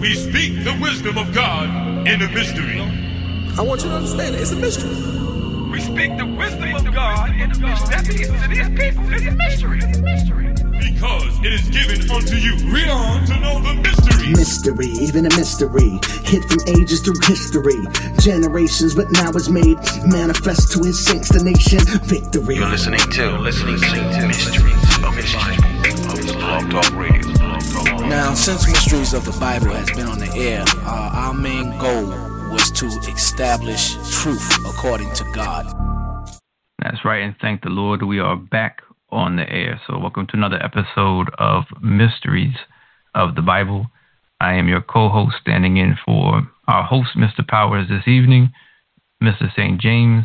We speak the wisdom of God in a mystery. I want you to understand it. It's a mystery. We speak the wisdom of God in a mystery. That means to these people, it's a mystery. It's a mystery. Because it is given unto you. Read on to know the mystery. Mystery, even a mystery. Hid from ages through history. Generations, but now it's made manifest to his saints, the nation. Victory. You're listening to, listening to Mysteries of the Bible of Blog Talk Radio. Now, since Mysteries of the Bible has been on the air, uh, our main goal was to establish truth according to God. That's right, and thank the Lord we are back on the air. So, welcome to another episode of Mysteries of the Bible. I am your co host, standing in for our host, Mr. Powers, this evening, Mr. St. James.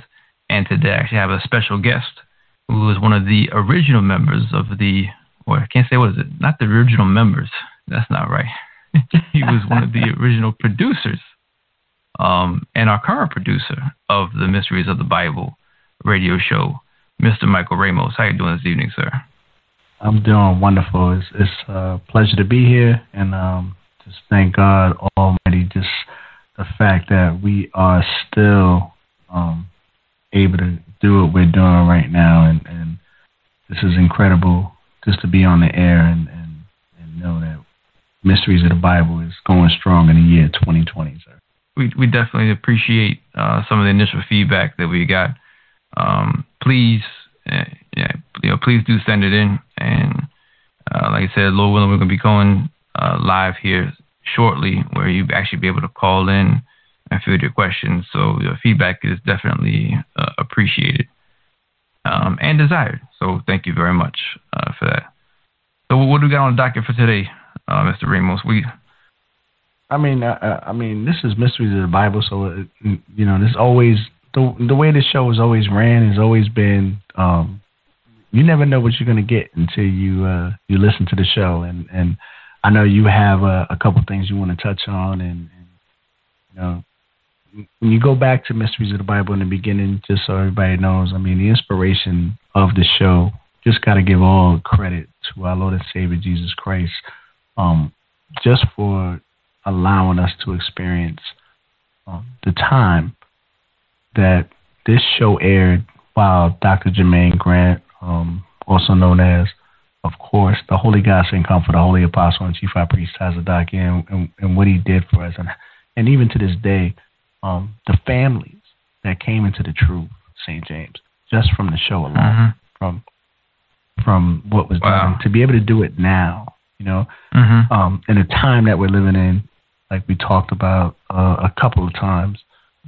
And today, I actually have a special guest who is one of the original members of the, or I can't say what is it, not the original members. That's not right. he was one of the original producers um, and our current producer of the Mysteries of the Bible radio show, Mr. Michael Ramos. How you doing this evening, sir? I'm doing wonderful. It's, it's a pleasure to be here, and um, just thank God Almighty. Just the fact that we are still um, able to do what we're doing right now, and, and this is incredible. Just to be on the air and, and, and know that Mysteries of the Bible is going strong in the year 2020, sir. We we definitely appreciate uh, some of the initial feedback that we got. Um, please, uh, yeah, you know, please do send it in. And uh, like I said, Lord willing, we're gonna be going uh, live here shortly, where you actually be able to call in and field your questions. So your feedback is definitely uh, appreciated um, and desired. So thank you very much uh, for that. So what do we got on the docket for today, uh, Mr. Ramos? We I mean, uh, I mean, this is mysteries of the Bible, so it, you know, this always the the way this show has always ran has always been. Um, you never know what you're gonna get until you uh, you listen to the show, and and I know you have a, a couple things you want to touch on, and, and you know, when you go back to mysteries of the Bible in the beginning, just so everybody knows, I mean, the inspiration of the show just got to give all credit to our Lord and Savior Jesus Christ, um, just for allowing us to experience um, the time that this show aired while Dr. Jermaine Grant, um, also known as, of course, the Holy God Sent Comfort, the Holy Apostle and Chief High Priest Tazadaqyah, and, and, and what he did for us. And, and even to this day, um, the families that came into the truth, St. James, just from the show alone, mm-hmm. from from what was wow. done, to be able to do it now, you know, mm-hmm. um, in the time that we're living in, like we talked about uh, a couple of times,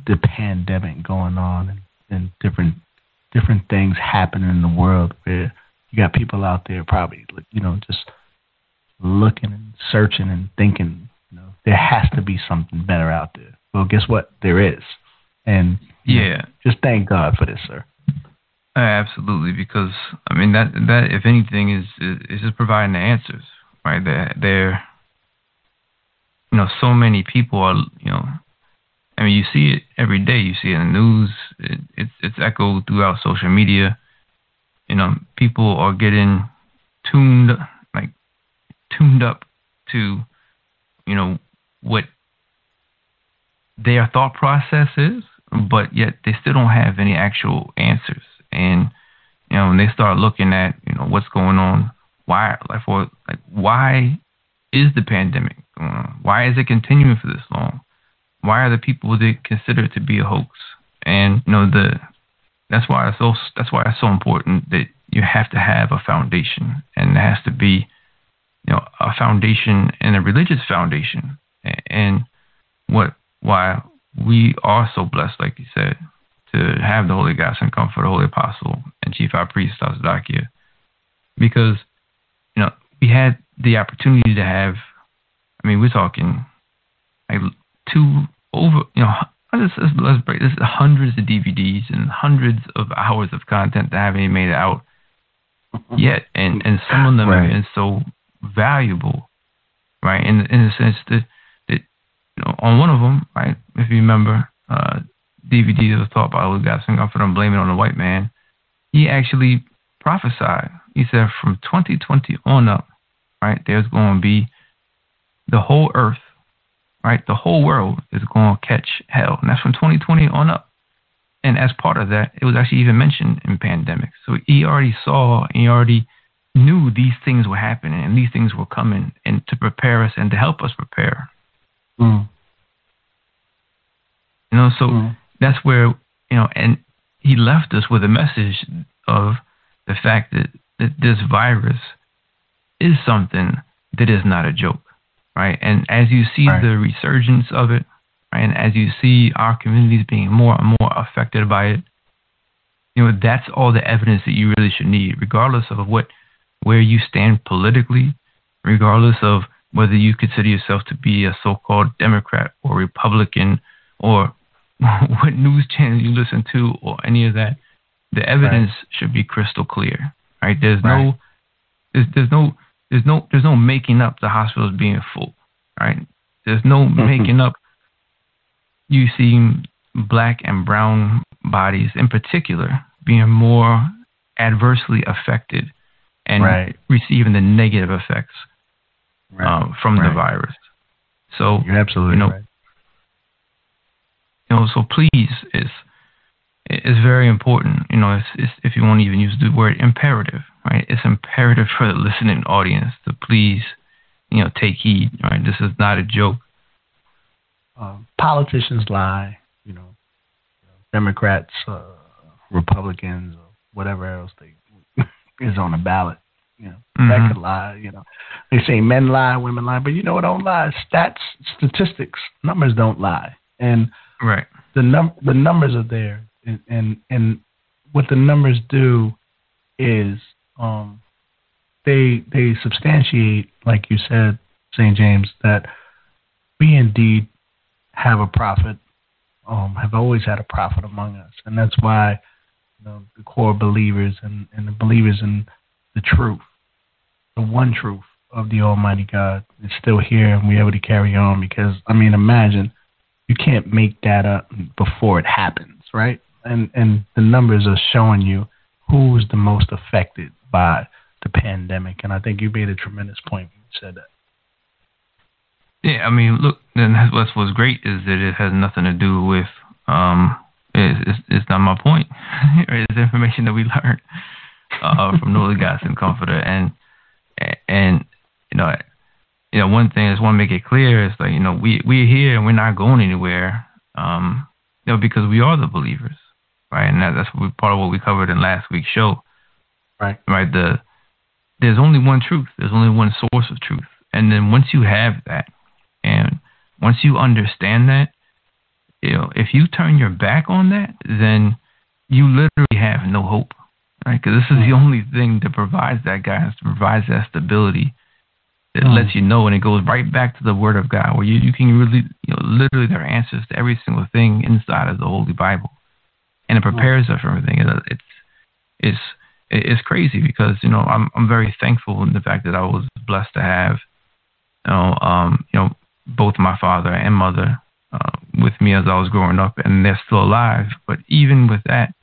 the pandemic going on and, and different different things happening in the world where you got people out there probably you know just looking and searching and thinking you know there has to be something better out there. Well guess what? There is. And yeah. just thank god for this sir. Absolutely because i mean that that if anything is is, is just providing the answers right there you know, so many people are, you know, I mean, you see it every day. You see it in the news. It, it's it's echoed throughout social media. You know, people are getting tuned like tuned up to, you know, what their thought process is, but yet they still don't have any actual answers. And you know, when they start looking at, you know, what's going on, why, like, for like, why is the pandemic going on? Why is it continuing for this long? Why are the people that consider it to be a hoax? And you know the that's why it's so that's why it's so important that you have to have a foundation, and there has to be you know a foundation and a religious foundation. And what why we are so blessed, like you said, to have the Holy God Sent Comfort, the Holy Apostle, and Chief High Priest Tazadaqyah, because we had the opportunity to have I mean, we're talking like two over, you know, let's, let's break this hundreds of DVDs and hundreds of hours of content that haven't even made it out yet, and and some of them right. are so valuable, right? In in the sense that that you know, on one of them, right? If you remember, uh, DVD was taught by Louis Gaston for them blaming on the white man. He actually prophesied. He said from 2020 on up, right? There's going to be the whole earth right? The whole world is going to catch hell. And that's from 2020 on up. And as part of that, it was actually even mentioned in pandemic. So he already saw, he already knew these things were happening and these things were coming and to prepare us and to help us prepare. Mm. You know, so Mm. that's where, you know, and he left us with a message of the fact that, that this virus is something that is not a joke, right? And as you see Right. the resurgence of it, right, and as you see our communities being more and more affected by it, you know, that's all the evidence that you really should need, regardless of what, where you stand politically, regardless of whether you consider yourself to be a so-called Democrat or Republican or what news channel you listen to or any of that. The evidence should be crystal clear, right? There's Right. no, there's, there's no, there's no, there's no making up the hospitals being full, right? There's no making up. You see black and brown bodies in particular being more adversely affected and Right. receiving the negative effects Right. um, from the Right. virus. So You're absolutely you know, right. you know, so please, it's it's very important. You know, it's, it's, if you want to even use the word imperative, right? It's imperative for the listening audience to please, you know, take heed. Right, this is not a joke. um, politicians lie, you know, Democrats, uh, Republicans, or whatever else they is on the ballot. You know, that Mhm. could lie. You know, they say men lie, women lie, but you know what don't lie? Stats, statistics, numbers don't lie, and Right. the num the numbers are there, and and, what the numbers do is um, they they substantiate, like you said, St. James, that we indeed have a prophet, um, have always had a prophet among us, and that's why you know, the core believers and, and the believers in the truth, the one truth of the Almighty God, is still here, and we're able to carry on. Because I mean, imagine you can't make that up before it happens, right? And and the numbers are showing you who's the most affected by the pandemic, and I think you made a tremendous point when you said that. Yeah, I mean, look, and that's what's great is that it has nothing to do with um, it's it's, it's not my point. it's information that we learned uh, from God Sent Comforter, and and you know, you know, one thing I just want to make it clear is like you know we we're here and we're not going anywhere, um, you know, because we are the believers, right? And that, that's what we, part of what we covered in last week's show, Right. Right. The there's only one truth. There's only one source of truth, and then once you have that, and once you understand that, you know, if you turn your back on that, then you literally have no hope, right? Because this is the only thing that provides that guidance, provides that stability, that Mm. lets you know, and it goes right back to the Word of God, where you, you can really, you know, literally there are answers to every single thing inside of the Holy Bible, and it prepares us for everything. It's it's it's crazy because you know I'm I'm very thankful in the fact that I was blessed to have, you know, um, you know, both my father and mother uh, with me as I was growing up, and they're still alive. But even with that,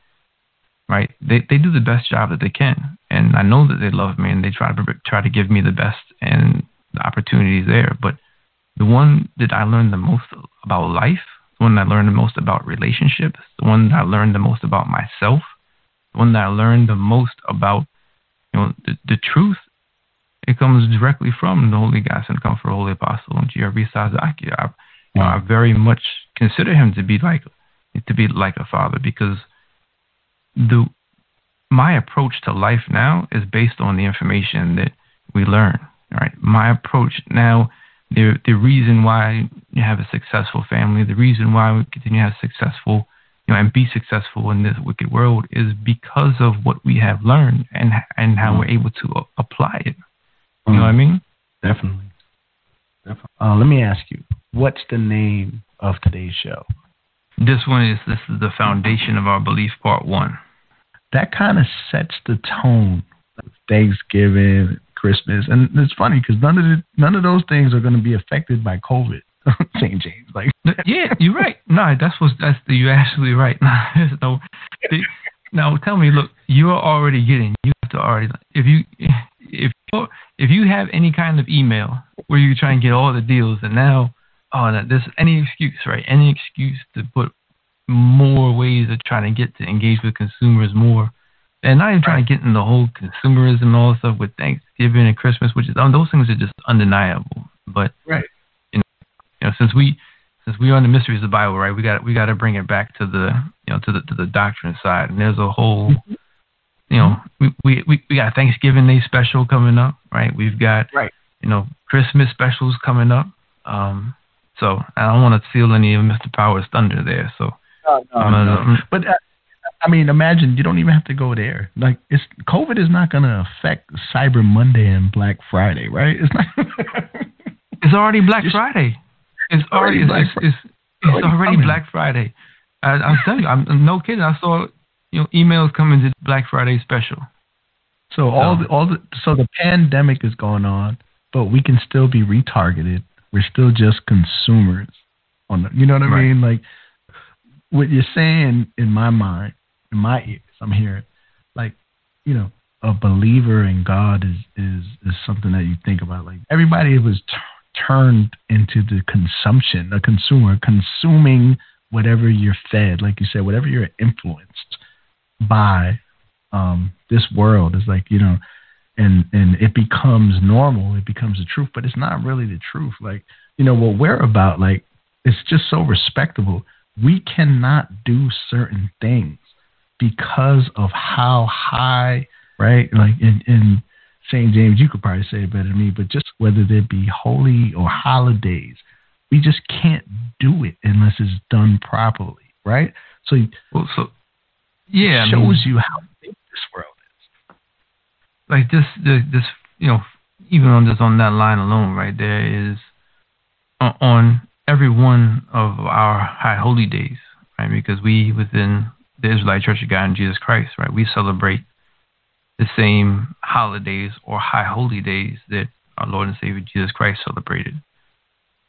right, they they do the best job that they can, and I know that they love me and they try to try to give me the best and the opportunities there. But the one that I learned the most about life, the one that I learned the most about relationships, the one that I learned the most about myself, the one that I learned the most about, you know, the, the truth. It comes directly from the Holy Ghost and Comfort, Holy Apostle, and G.R.B. Sazaki. I, you know, I mm. very much consider him to be like to be like a father because the my approach to life now is based on the information that we learn. Right, my approach now, the the reason why you have a successful family, the reason why we continue to have successful, you know, and be successful in this wicked world is because of what we have learned and and how we're able to a- apply it. You know what I mean? Definitely. Definitely. Uh, let me ask you, what's the name of today's show? This one is this is the foundation of our belief, part one. That kind of sets the tone. Of Thanksgiving, Christmas, and it's funny because none of the, none of those things are going to be affected by COVID. St. James, like yeah, you're right. No, that's what that's the, you're absolutely right. No, no, now tell me, look, you are already getting. You have to already if you if if you have any kind of email where you try and get all the deals, and now oh, that there's any excuse, right? Any excuse to put more ways of trying to get to engage with consumers more. And not even trying to get in the whole consumerism and all stuff with Thanksgiving and Christmas, which is um, those things are just undeniable. But Right. you know, you know, since we since we are in the mysteries of the Bible, right? We got we got to bring it back to the you know to the to the doctrine side. And there's a whole, you know, we we we, we got Thanksgiving Day special coming up, right? We've got Right. you know Christmas specials coming up. Um, so I don't want to steal any of Mr. Power's thunder there. So No, no, I'm no. gonna- But uh, I mean, imagine you don't even have to go there. Like, it's COVID is not going to affect Cyber Monday and Black Friday, right? It's not. It's already Black Friday. It's already, already it's, Black it's, Fri- it's, it's already coming. Black Friday. I, I'm telling you, I'm no kidding. I saw you know emails coming to Black Friday special. so all the all the so the pandemic is going on, but we can still be retargeted. We're still just consumers. On the, you know what I Right. mean? Like what you're saying in my mind, in my ears, I'm hearing like you know a believer in God is is is something that you think about. Like everybody was t- turned into the consumption, a consumer consuming whatever you're fed, like you said, whatever you're influenced by. Um, this world is like you know, and and it becomes normal. It becomes the truth, but it's not really the truth. Like you know what we're about. Like it's just so respectable. We cannot do certain things because of how high, right? Like in, in St. James, you could probably say it better than me, but just whether there be holy or holidays, we just can't do it unless it's done properly, right? So Well, so yeah, I shows mean, you how big this world is. like this the, this you know even on just on that line alone, right there is on, on every one of our high holy days, right? Because we within the Israelite Church of God in Jesus Christ, right? We celebrate the same holidays or high holy days that our Lord and Savior Jesus Christ celebrated,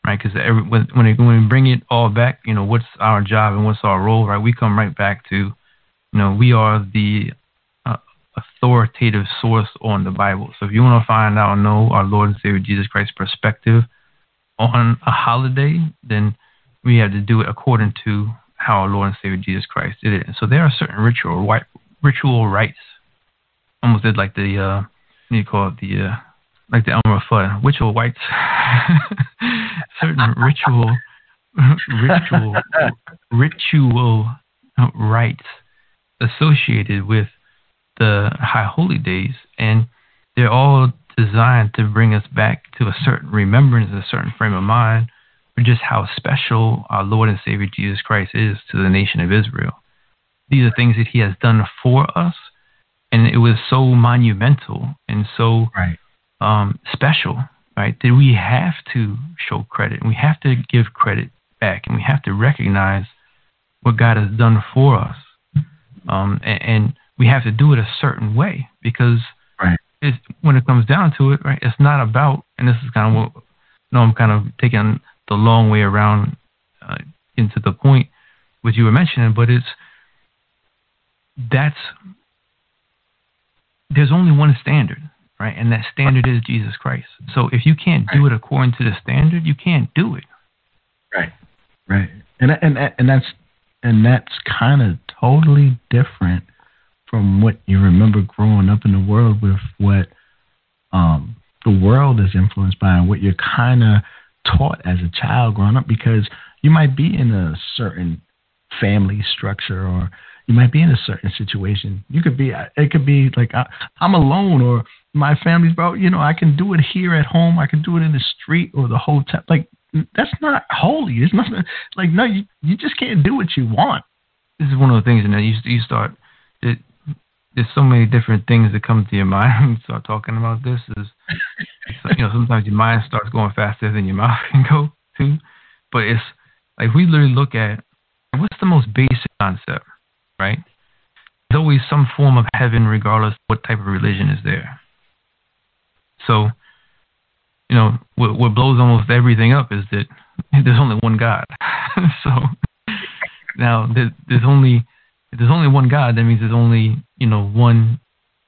right? Because when when, we bring it all back, you know, what's our job and what's our role, right? We come right back to, you know, we are the uh, authoritative source on the Bible. So if you want to find out and know our Lord and Savior Jesus Christ's perspective on a holiday, then we have to do it according to how our Lord and Savior Jesus Christ did it. So there are certain ritual ri- ritual rites, almost did like the uh, what do you call it the uh, like the Elmer Fudd ritual rites, certain ritual ritual ritual rites associated with the high holy days, and they're all designed to bring us back to a certain remembrance, a certain frame of mind, for just how special our Lord and Savior Jesus Christ is to the nation of Israel. These are things that He has done for us, and it was so monumental and so Right. um, special, right? That we have to show credit, and we have to give credit back, and we have to recognize what God has done for us, um, and, and we have to do it a certain way because Right. when it comes down to it, right? It's not about, and this is kind of what, no, I'm kind of taking the long way around uh, into the point what you were mentioning, but it's that's there's only one standard, right? And that standard is Jesus Christ. So if you can't do it according to the standard, you can't do it. Right. Right. And and and that's and that's kind of totally different from what you remember growing up in the world with what um the world is influenced by and what you're kind of taught as a child growing up because you might be in a certain family structure or you might be in a certain situation. You could be, it could be like I, I'm alone or my family's bro. You know, I can do it here at home. I can do it in the street or the hotel. Like that's not holy. It's not like no, you you just can't do what you want. This is one of the things, and then you you start. It, there's so many different things that come to your mind when you start talking about this. Is you know sometimes your mind starts going faster than your mouth can go too. But it's like we literally look at what's the most basic concept, right? There's always some form of heaven, regardless of what type of religion is there. So, you know, what, what blows almost everything up is that there's only one God. so now there, there's only if there's only one God, that means there's only you know one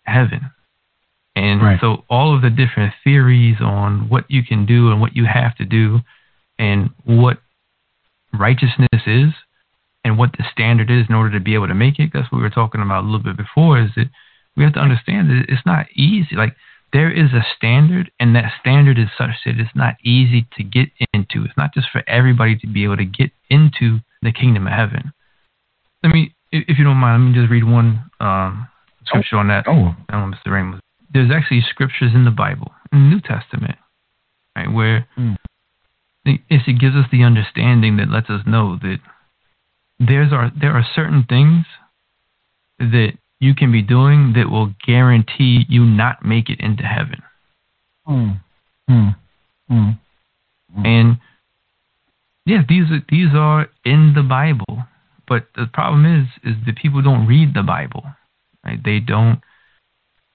heaven. And Right. so all of the different theories on what you can do and what you have to do and what righteousness is and what the standard is in order to be able to make it. That's what we were talking about a little bit before. Is that we have to understand that it's not easy. Like there is a standard, and that standard is such that it's not easy to get into. It's not just for everybody to be able to get into the kingdom of heaven. Let me, if you don't mind, let me just read one um, scripture on that. Oh. Know, Mr. There's actually scriptures in the Bible, in the New Testament, right, where Mm. it, it gives us the understanding that lets us know that there's are there are certain things that you can be doing that will guarantee you not make it into heaven. Mm. Mm. And yeah, these are these are in the Bible, but the problem is is that people don't read the Bible. Right? They don't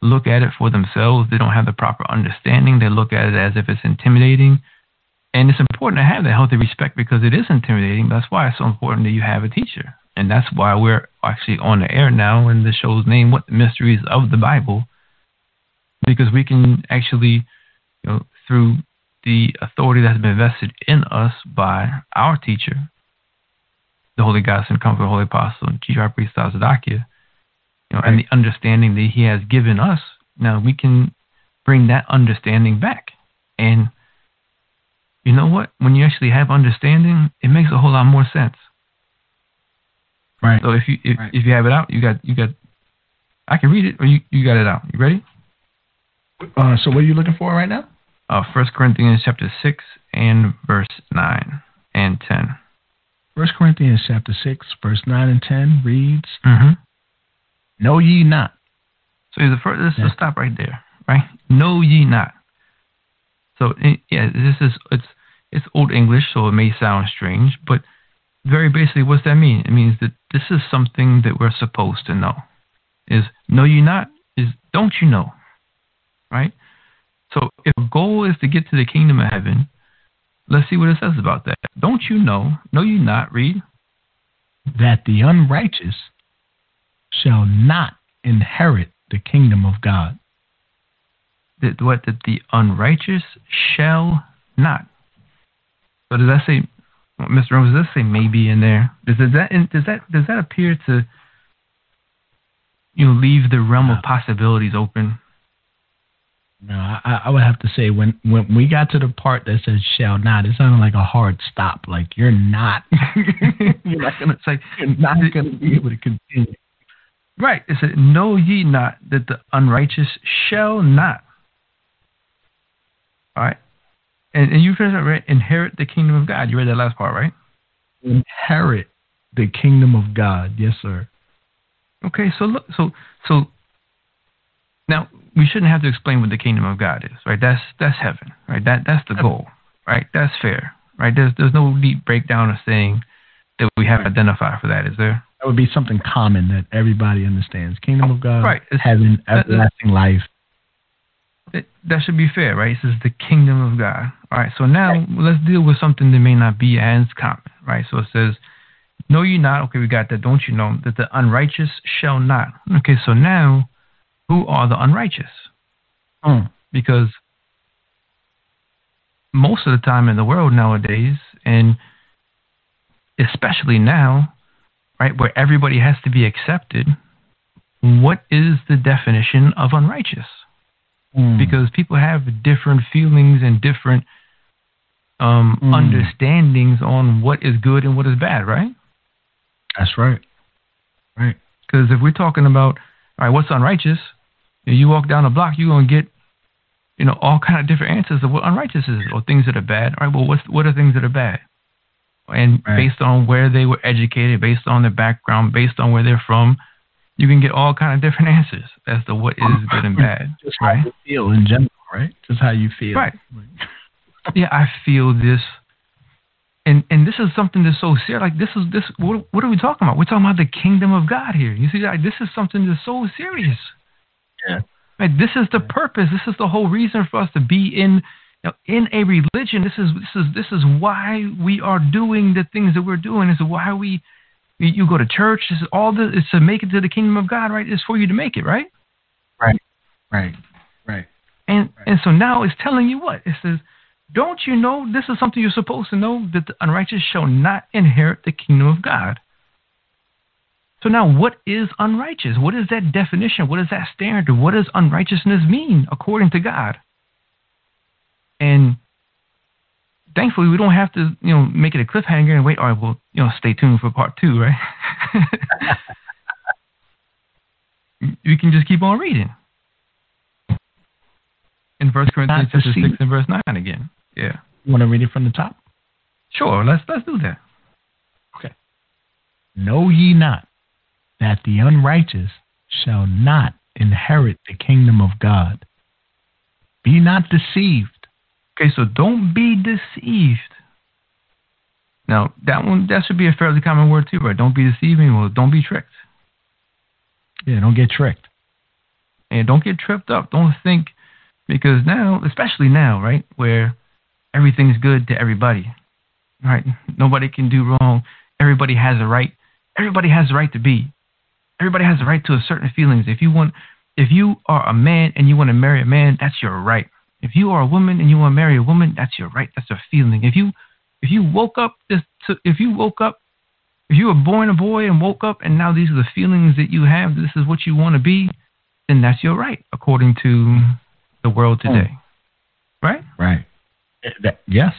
look at it for themselves. They don't have the proper understanding. They look at it as if it's intimidating. And it's important to have that healthy respect because it is intimidating. That's why it's so important that you have a teacher. And that's why we're actually on the air now in the show's name, What the Mysteries of the Bible, because we can actually, you know, through the authority that has been vested in us by our teacher, the Holy Ghost and come Comfort, the Holy Apostle, and Chief High Priest Tazadaqyah, you know, and the understanding that he has given us, now we can bring that understanding back. And you know what? When you actually have understanding, it makes a whole lot more sense. Right. So if you if, Right. if you have it out, you got you got I can read it or you, you got it out. You ready? Uh, so what are you looking for right now? Uh First Corinthians chapter six and verse nine and ten. First Corinthians chapter six, verse nine and ten reads, Mm-hmm. "Know ye not." So the first, let's Yeah. stop right there, right? Know ye not. So yeah, this is it's it's old English, so it may sound strange, but very basically, what's that mean? It means that this is something that we're supposed to know. Is know ye not? Is don't you know? Right. So if a goal is to get to the kingdom of heaven, let's see what it says about that. Don't you know? Know you not? Read. that the unrighteous shall not inherit the kingdom of God. that what that the unrighteous shall not. So does that say, Mr. Rose? Does that say maybe in there? Does, does that does that does that appear to you know leave the realm of possibilities open? No, I, I would have to say when when we got to the part that says "shall not," it sounded like a hard stop. Like you're not, you're not gonna say you're not going to be able to continue. right. It said, "Know ye not that the unrighteous shall not." All right, and and you that right. Inherit the kingdom of God. You read that last part, right? Inherit the kingdom of God. Yes, sir. Okay, so look, so so now we shouldn't have to explain what the kingdom of God is, right? That's that's heaven, right? That that's the goal, right? That's fair, right? There's there's no deep breakdown of saying that we have to identify for that, is there? That would be something common that everybody understands. Kingdom of God, Right. It's- heaven, that- that- everlasting life. It, that should be fair, right? This is the kingdom of God. All right, so now let's deal with something that may not be as common, right? So it says, Know you not, okay, we got that, don't you know, that the unrighteous shall not. Okay, so now, who are the unrighteous? Mm. because most of the time in the world nowadays, and especially now, right, where everybody has to be accepted, what is the definition of unrighteous? Mm. Because people have different feelings and different um, Mm. understandings on what is good and what is bad, right? that's right. Right. Because if we're talking about, all right, what's unrighteous? You, you walk down the block, you're gonna get, you know, all kind of different answers of what unrighteous is, or things that are bad. All right, well, what's what are things that are bad? And Right. based on where they were educated, based on their background, based on where they're from, you can get all kind of different answers as to what is good and bad, Just how right? you feel in general, right? Just how you feel. Right. yeah, I feel this. And and this is something that's so serious. Like this is this. What, what are we talking about? We're talking about the kingdom of God here. You see, like this is something that's so serious. Yeah. Like this is the purpose. This is the whole reason for us to be in you know, in a religion. This is this is this is why we are doing the things that we're doing. This is why we you, go to church. This is all this is to make it to the kingdom of God. Right? It's for you to make it. Right? Right. Right. Right. And and so now it's telling you what it says. Don't you know this is something you're supposed to know that the unrighteous shall not inherit the kingdom of God? So now, what is unrighteous? What is that definition? What is that standard? What does unrighteousness mean according to God? And thankfully, we don't have to, you know, make it a cliffhanger and wait. All right, well, you know, stay tuned for part two, right? we can just keep on reading in First Corinthians chapter six and verse nine again. Yeah. You want to read it from the top? Sure. Let's let's do that. Okay. Know ye not that the unrighteous shall not inherit the kingdom of God. Be not deceived. Okay, so don't be deceived. Now that one that should be a fairly common word too, right? Don't be deceiving. Well, don't be tricked. Yeah, don't get tricked. And don't get tripped up. Don't think because now, especially now, right, where everything's good to everybody, right? Nobody can do wrong. Everybody has a right. Everybody has the right to be everybody has the right to a certain feelings. If you want, if you are a man and you want to marry a man, that's your right. If you are a woman and you want to marry a woman, that's your right. That's a feeling. If you if you woke up this, to, if you woke up, if you were born a boy and woke up and now these are the feelings that you have, this is what you want to be, then that's your right according to the world hmm. today. Right? Right. That, yes.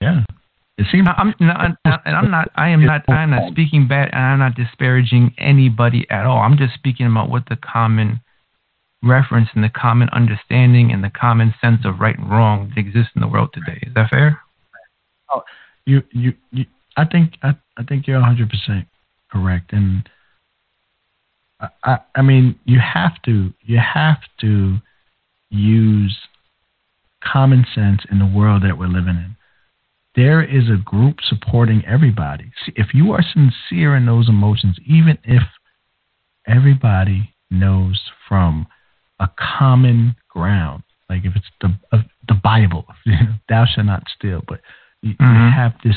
Yeah. It seems I'm not, and I'm not. I am not. I'm not speaking bad, and I'm not disparaging anybody at all. I'm just speaking about what the common reference and the common understanding and the common sense of right and wrong that exists in the world today. Is that fair? Oh, you, you, you I think, I, I think you're 100 percent correct, and I, I, I mean, you have to, you have to use common sense in the world that we're living in there is a group supporting everybody. See, if you are sincere in those emotions, even if everybody knows from a common ground, like if it's the uh, the Bible, thou shalt not steal, but you, mm-hmm. you have this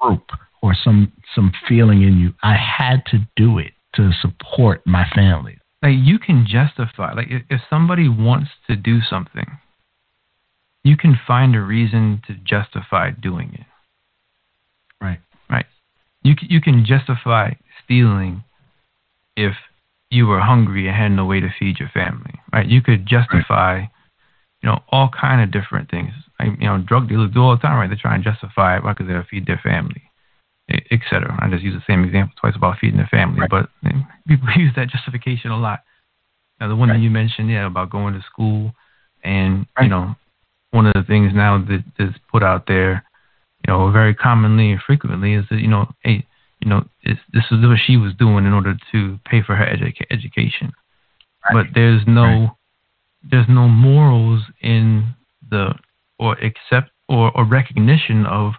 group or some some feeling in you. I had to do it to support my family. Like you can justify, like if, if somebody wants to do something, you can find a reason to justify doing it. Right. Right. You you can justify stealing if you were hungry and had no way to feed your family. Right. You could justify, right. you know, all kind of different things. Like, you know, drug dealers do all the time, right? They try and justify it because they'll feed their family, etc. I just use the same example twice about feeding their family, right. but you know, people use that justification a lot. Now, the one that you mentioned, yeah, about going to school, and you know, one of the things now that is put out there, you know, very commonly and frequently is that you know, hey, you know, this is what she was doing in order to pay for her edu- education, right. but there's no right. there's no morals in the or accept or, or recognition of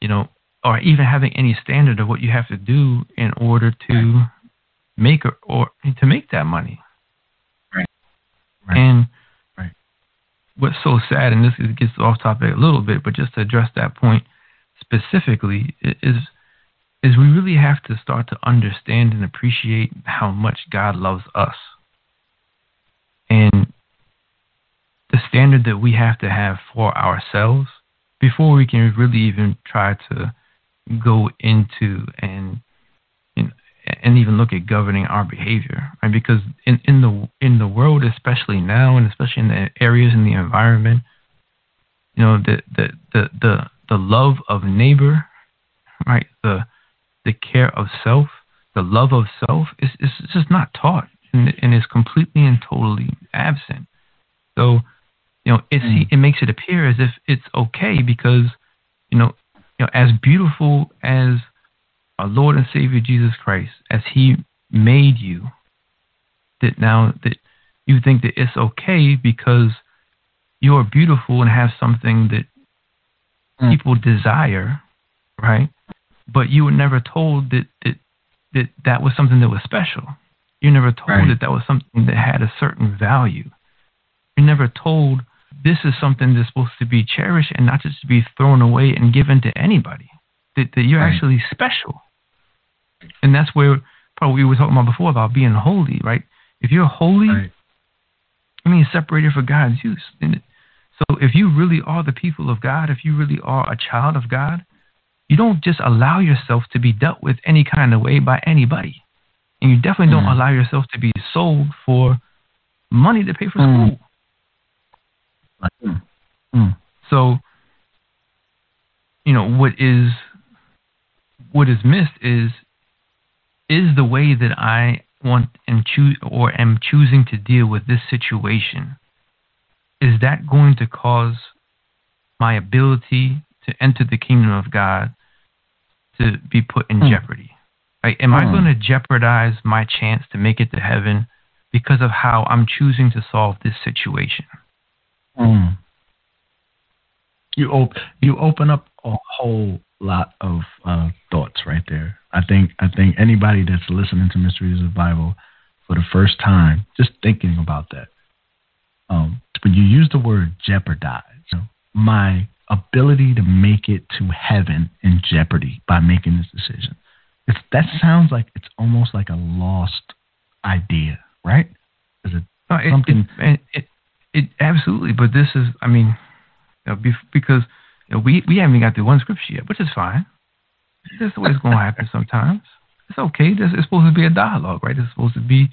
you know or even having any standard of what you have to do in order to right. make or, or to make that money. Right. right. And what's so sad, and this gets off topic a little bit, but just to address that point specifically, is is we really have to start to understand and appreciate how much God loves us. And the standard that we have to have for ourselves before we can really even try to go into and even look at governing our behavior, right? Because in, in the in the world, especially now, and especially in the areas in the environment, you know, the the the the, the love of neighbor, right? The the care of self, the love of self is is just not taught, and, and is completely and totally absent. So, you know, it's mm. it makes it appear as if it's okay because, you know, you know, as beautiful as our Lord and Savior Jesus Christ, as He made you, that now that you think that it's okay because you are beautiful and have something that mm. people desire, right? But you were never told that that that, that was something that was special. You're never told right. that that was something that had a certain value. You're never told this is something that's supposed to be cherished and not just to be thrown away and given to anybody. That, that you're right. actually special. And that's where probably we were talking about before about being holy, right? If you're holy, right. I mean separated for God's use. So if you really are the people of God, if you really are a child of God, you don't just allow yourself to be dealt with any kind of way by anybody. And you definitely don't Mm. allow yourself to be sold for money to pay for Mm. school. Mm. Mm. So, you know, what is what is missed is is the way that I want and choose or am choosing to deal with this situation. Is that going to cause my ability to enter the kingdom of God to be put in Hmm. jeopardy? Right? Am I Hmm. going to jeopardize my chance to make it to heaven because of how I'm choosing to solve this situation? Mm. You op- you open up a whole lot of uh, thoughts right there. I think I think anybody that's listening to Mysteries of the Bible for the first time, just thinking about that. Um, when you use the word jeopardize, you know, my ability to make it to heaven in jeopardy by making this decision. It's, that sounds like it's almost like a lost idea, right? Is it No, it, Something- it, it, it, absolutely. But this is, I mean, you know, bef- because you know, we we haven't even got through one scripture yet, which is fine. That's the way it's going to happen sometimes. It's okay. This it's supposed to be a dialogue, right? It's supposed to be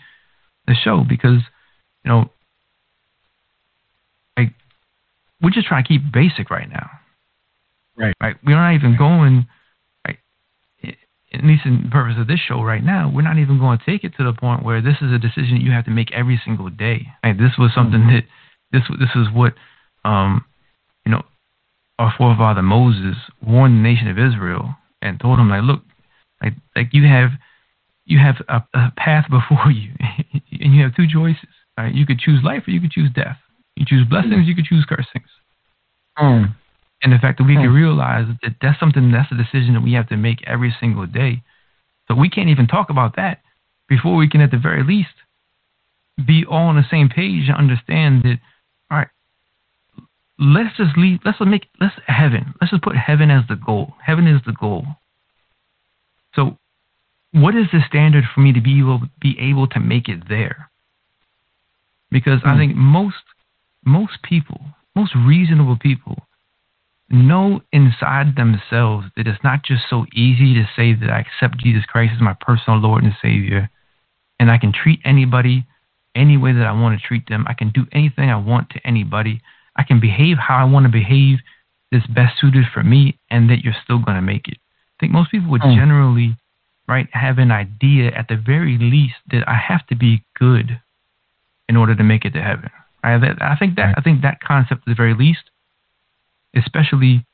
a show because you know, like we're just trying to keep basic right now. Right. Right. We're not even going. Right. At least in the purpose of this show right now, we're not even going to take it to the point where this is a decision you have to make every single day. Like this was something Mhm. that this this is what um our forefather Moses warned the nation of Israel and told them like look like like you have you have a, a path before you and you have two choices right you could choose life or you could choose death you choose blessings you could choose cursings Mm. and the fact that we Hmm. can realize that that's something that's a decision that we have to make every single day. So we can't even talk about that before we can, at the very least, be all on the same page and understand that. Let's just leave. Let's make let's heaven. Let's just put heaven as the goal. Heaven is the goal. So, what is the standard for me to be able be able to make it there? Because I Hmm. think most most people, most reasonable people, know inside themselves that it's not just so easy to say that I accept Jesus Christ as my personal Lord and Savior, and I can treat anybody any way that I want to treat them. I can do anything I want to anybody. I can behave how I want to behave that's best suited for me, and that you're still going to make it. I think most people would Mm. generally, right, have an idea at the very least that I have to be good in order to make it to heaven. I, that, I think that Right. I think that concept at the very least especially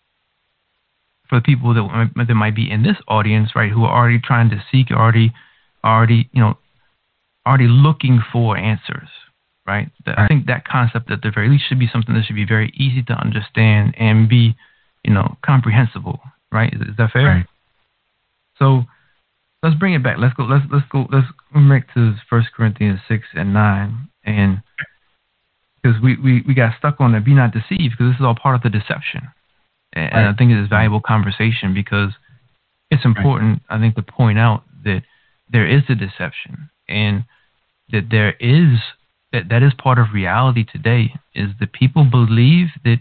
for the people that might- that might be in this audience, right, who are already trying to seek, already, already, you know, already looking for answers, right? That- I think that concept, at the very least, should be something that should be very easy to understand and be, you know, comprehensible, right? Is, is that fair? Right. So let's bring it back. Let's go. Let's let's go. Let's go back to First Corinthians six and nine, and because we, we we got stuck on the be not deceived because this is all part of the deception, and, and I think it is valuable conversation because it's important. I think to point out that there is a deception and that there is that that is part of reality today. Is that people believe that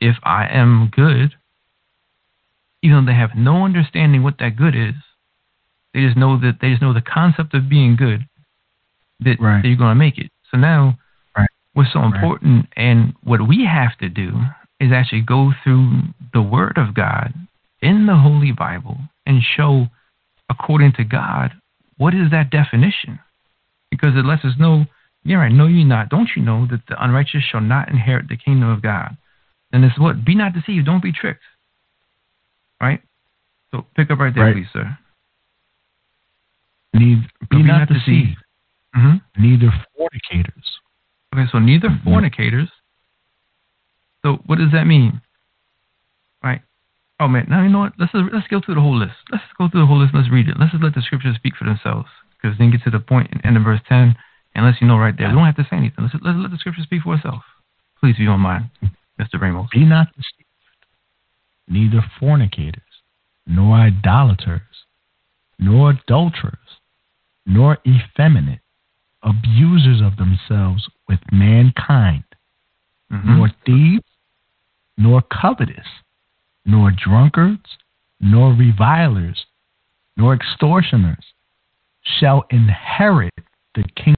if I am good, even though they have no understanding what that good is, they just know that they just know the concept of being good, that, Right. that you're going to make it. So now, Right. what's so Right. important and what we have to do is actually go through the Word of God in the Holy Bible and show, according to God, what is that definition? Because it lets us know, yeah, right, know you not. Don't you know that the unrighteous shall not inherit the kingdom of God? And it's what? Be not deceived. Don't be tricked. Right? So pick up right there, Right. please, sir. Need, be, be not, not deceived. deceived. hmm Neither fornicators. Okay, so neither Mhm. fornicators. So what does that mean? Right? Oh man, now you know what? Let's let's go through the whole list. Let's go through the whole list. Let's read it. Let's just let the scriptures speak for themselves. Because then get to the point in end of verse ten and let you know right there. We don't have to say anything. Let's let let the scripture speak for itself. Please, if you don't mind, Mr. Ramos. Be not deceived. Neither fornicators, nor idolaters, nor adulterers, nor effeminate, abusers of themselves with mankind, Mhm. nor thieves, nor covetous, nor drunkards, nor revilers, nor extortioners shall inherit the kingdom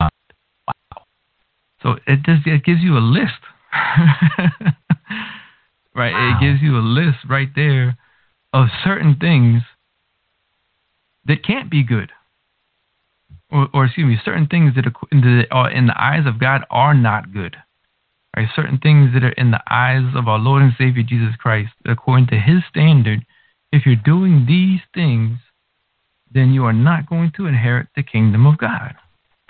Wow. So it just it gives you a list. right? Wow. It gives you a list right there of certain things that can't be good. Or, or excuse me, certain things that are in the eyes of God are not good. Right? Certain things that are in the eyes of our Lord and Savior Jesus Christ, according to His standard, if you're doing these things, then you are not going to inherit the kingdom of God.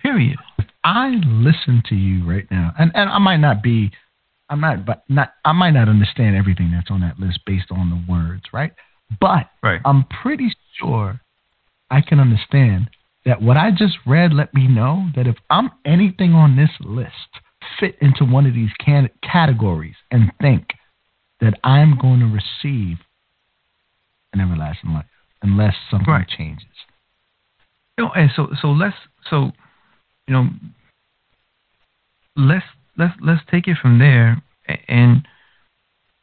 Period. If I listen to you right now, and, and I might not be, I'm not, but not, I might not understand everything that's on that list based on the words, right? But Right. I'm pretty sure I can understand that what I just read let me know that if I'm anything on this list fit into one of these can- categories and think that I'm going to receive an everlasting life unless something Right. changes. You know, and so so let's so you know let's let's let's take it from there and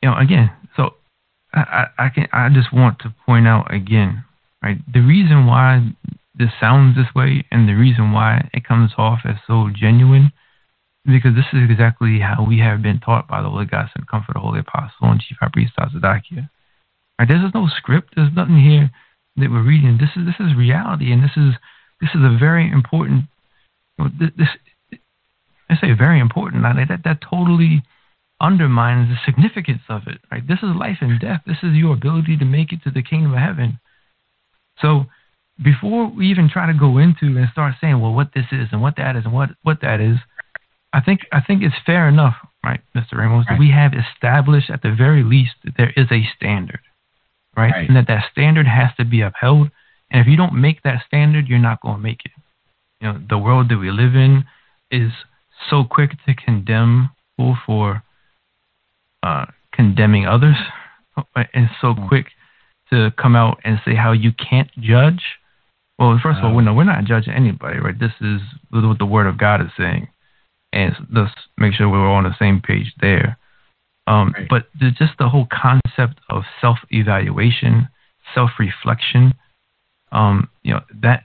you know again so I, I can I just want to point out again right the reason why this sounds this way and the reason why it comes off as so genuine because this is exactly how we have been taught by the Holy Ghost and Comfort, the Holy Apostle, and Chief High Priest Tazadaqyah. Right? There's no script. There's nothing here that we're reading. This is this is reality, and this is this is a very important. You know, thi- this I say very important. That that totally undermines the significance of it. Right? This is life and death. This is your ability to make it to the kingdom of heaven. So before we even try to go into and start saying, well, what this is and what that is and what what that is, I think I think it's fair enough, right, Mr. Ramos, that we have established at the very least that there is a standard, right? Right. And that that standard has to be upheld. And if you don't make that standard, you're not going to make it. You know, the world that we live in is so quick to condemn people for uh, condemning others, and so quick to come out and say how you can't judge. Well, first of all, we're, no, we're not judging anybody, right? This is what the Word of God is saying, and let's make sure we're all on the same page there. Um, Right. But the, just the whole concept of self-evaluation, self-reflection, um, you know that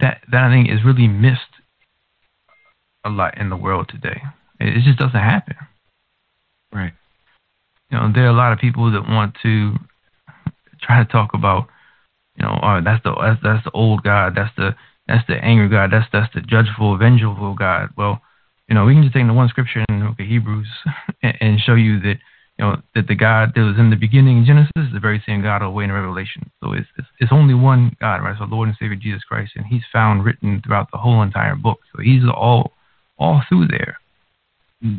that that I think is really missed a lot in the world today. It, it just doesn't happen. Right. You know, there are a lot of people that want to try to talk about, you know, oh, that's the that's, that's the old God, that's the that's the angry God, that's that's the judgeful, vengeful God. Well, you know, we can just take the one scripture in the book of Hebrews and, and show you that you know that the God that was in the beginning in Genesis is the very same God all the way in Revelation. So it's, it's it's only one God, right? So Lord and Savior Jesus Christ, and He's found written throughout the whole entire book. So He's all all through there.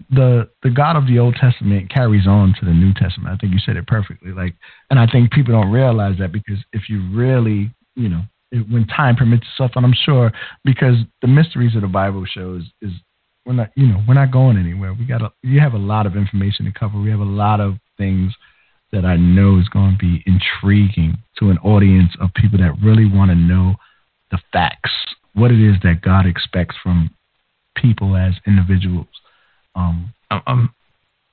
the the God of the Old Testament carries on to the New Testament. I think you said it perfectly. Like, and I think people don't realize that because if you really, you know, when time permits itself, and I'm sure because the mysteries of the Bible shows is we're not, you know, we're not going anywhere. We got a, you have a lot of information to cover. We have a lot of things that I know is going to be intriguing to an audience of people that really want to know the facts, what it is that God expects from people as individuals. Um, I'm I'm,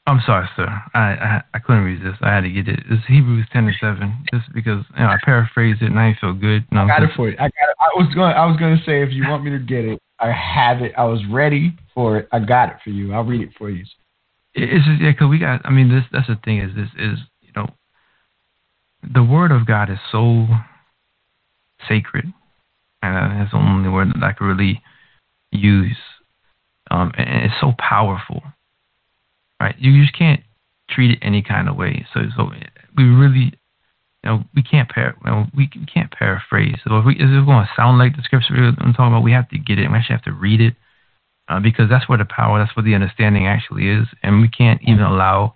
I'm sorry, sir. I, I I couldn't resist. I had to get it. It's Hebrews ten and seven, just because you know, I paraphrased it and I didn't feel good. No, I got it for you. I got it. I was going. I was going to say if you want me to get it, I have it. I was ready for it. I got it for you. I'll read it for you. It's just yeah, cause we got. I mean, this that's the thing is this is you know, the word of God is so sacred, and uh, that's the only word that I could really use. Um, and it's so powerful, right? You just can't treat it any kind of way. So so we really. You know, we can't par- you know, we we can't paraphrase. So if, we, if it's going to sound like the scripture I'm talking about, we have to get it. We actually have to read it uh, because that's where the power, that's where the understanding actually is, and we can't even allow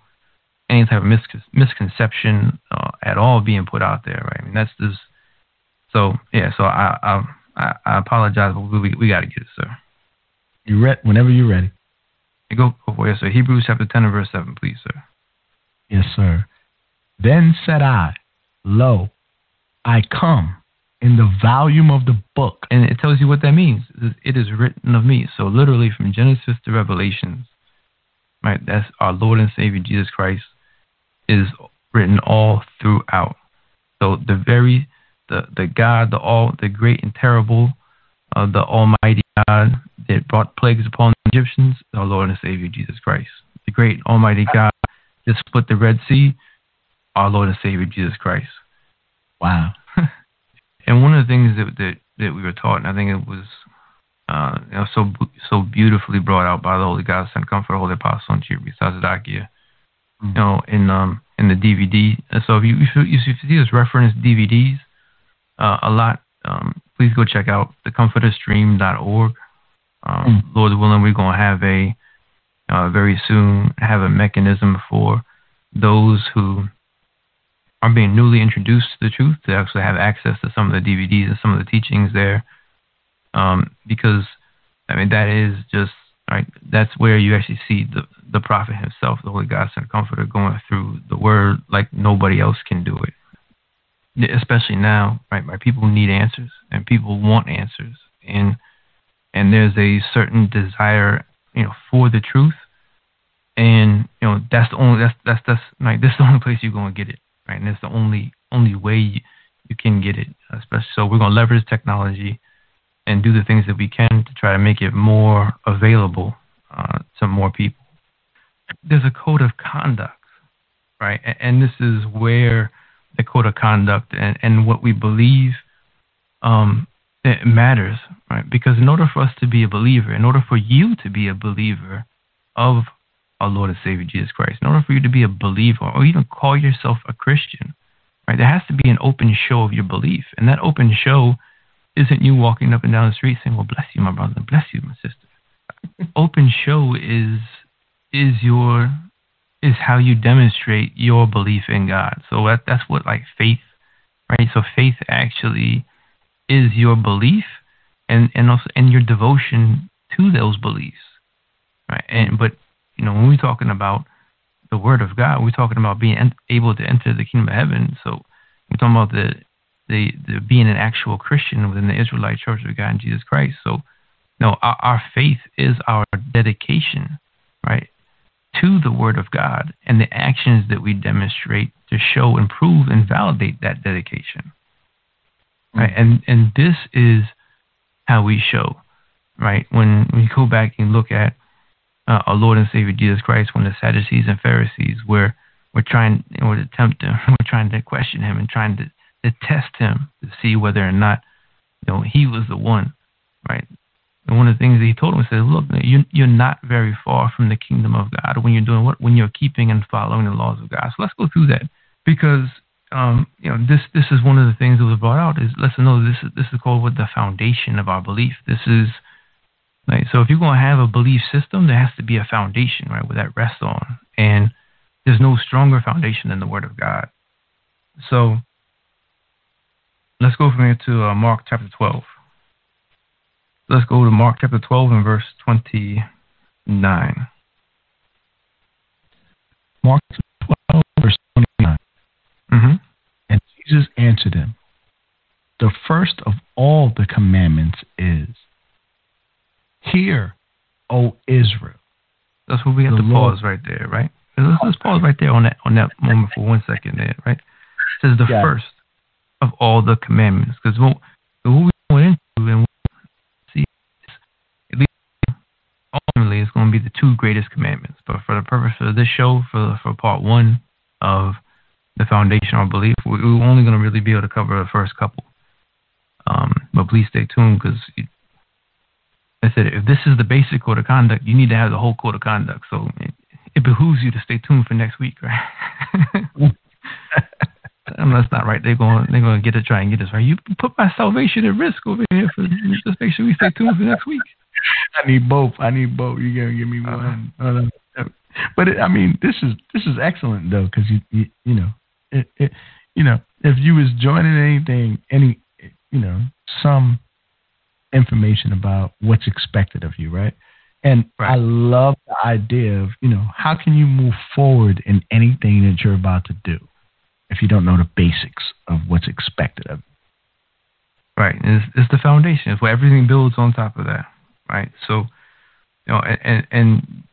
any type of miscon- misconception uh, at all being put out there, right? I mean, that's just so yeah. So I I I, I apologize, but we we, we got to get it, sir. You read whenever you're ready. Go go for it, sir. Hebrews chapter ten and verse seven, please, sir. Yes, sir. Then said I, Lo, I come in the volume of the book. And it tells you what that means. It is- It is written of me. So literally, from Genesis to Revelations, right? That's our Lord and Savior Jesus Christ is written all throughout. So the very the the God, the all the great and terrible, uh, the Almighty God that brought plagues upon the Egyptians, our Lord and Savior Jesus Christ. The great Almighty God just split the Red Sea, our Lord and Savior Jesus Christ. Wow. and one of the things that that, that we were taught, and I think it was uh, you know, so so beautifully brought out by the Holy God, Sent Comfort, Holy Apostle, and Chief Tazadaqyah, mm-hmm. you know, in um in the DVD. So if you if you, see us reference DVDs uh, a lot, um, please go check out thecomforterstream.org. Um, mm. Lord willing, we're gonna have a uh, very soon have a mechanism for those who are being newly introduced to the truth to actually have access to some of the DVDs and some of the teachings there. Um, because I mean that is just right. That's where you actually see the the prophet himself, the Holy God Sent Comforter, going through the Word like nobody else can do it. Especially now, right? Right, people need answers and people want answers, and and there's a certain desire, you know, for the truth, and you know that's the only that's that's that's like this is the only place you're gonna get it, right? And it's the only only way you, you can get it. Especially so, we're gonna leverage technology and do the things that we can to try to make it more available uh, to more people there's a code of conduct, right? And, and this is where the code of conduct and, and what we believe um, it matters, right? Because in order for us to be a believer, in order for you to be a believer of our Lord and Savior Jesus Christ, in order for you to be a believer or even call yourself a Christian, right? There has to be an open show of your belief, and that open show isn't you walking up and down the street saying, "Well, bless you, my brother, bless you, my sister." open show is is your is how you demonstrate your belief in God. So that that's what like faith, right? So faith actually is your belief and and also and your devotion to those beliefs, right? And but you know when we're talking about the Word of God, we're talking about being able to enter the kingdom of heaven. So we're talking about the the, the being an actual Christian within the Israelite Church of God in Jesus Christ. So, no, our, our faith is our dedication, right? to the Word of God and the actions that we demonstrate to show and prove and validate that dedication. Right? Mm-hmm. And and this is how we show, right? When we go back and look at uh, our Lord and Savior Jesus Christ, when the Sadducees and Pharisees were were trying or to tempt him, we're trying to question him and trying to, to test him to see whether or not you know he was the one, right? And one of the things that he told him said, "Look, you're you're not very far from the kingdom of God when you're doing what when you're keeping and following the laws of God." So let's go through that because um, you know this this is one of the things that was brought out is let's know this is this is called what the foundation of our belief. This is right. So if you're going to have a belief system, there has to be a foundation, right, where that rests on, and there's no stronger foundation than the Word of God. So let's go from here to uh, Mark chapter 12. Let's go to Mark chapter 12 and verse 29. Mark 12, verse 29. Mm-hmm. And Jesus answered him, The first of all the commandments is, Hear, O Israel. That's where we have to Lord. pause right there, right? Let's, let's pause right there on that on that moment for one second there, right? It says the first of all the commandments. Because what, what we went into and ultimately it's going to be the two greatest commandments. But for the purpose of this show, for for part one of the foundational belief, we're only going to really be able to cover the first couple. Um, but please stay tuned because I said if this is the basic code of conduct, you need to have the whole code of conduct. So it, it behooves you to stay tuned for next week, right? Unless not right, they're going they're going to get to try and get us right. You put my salvation at risk over here. For just make sure we stay tuned for next week. I need both. I need both. You gotta give me one. Uh, but it, I mean, this is this is excellent though, because you, you you know it, it you know if you was joining anything any you know some information about what's expected of you, right? And right. I love the idea of you know how can you move forward in anything that you're about to do if you don't know the basics of what's expected of you. Right, it's, it's the foundation. It's where everything builds on top of that right? So, you know, and and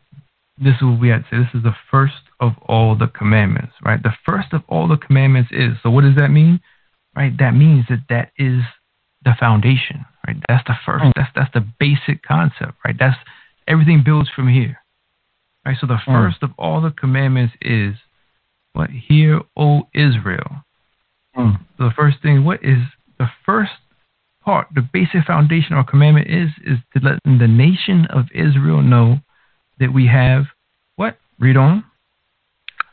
this is what we had to say. This is the first of all the commandments, right? The first of all the commandments is. So what does that mean? Right? That means that that is the foundation, right? That's the first. That's that's the basic concept, right? That's everything builds from here, right? So the first of all the commandments is what? Hear, O Israel. Mm. So the first thing, what is the first part, the basic foundation or commandment is, is to let the nation of Israel know that we have what? Read on.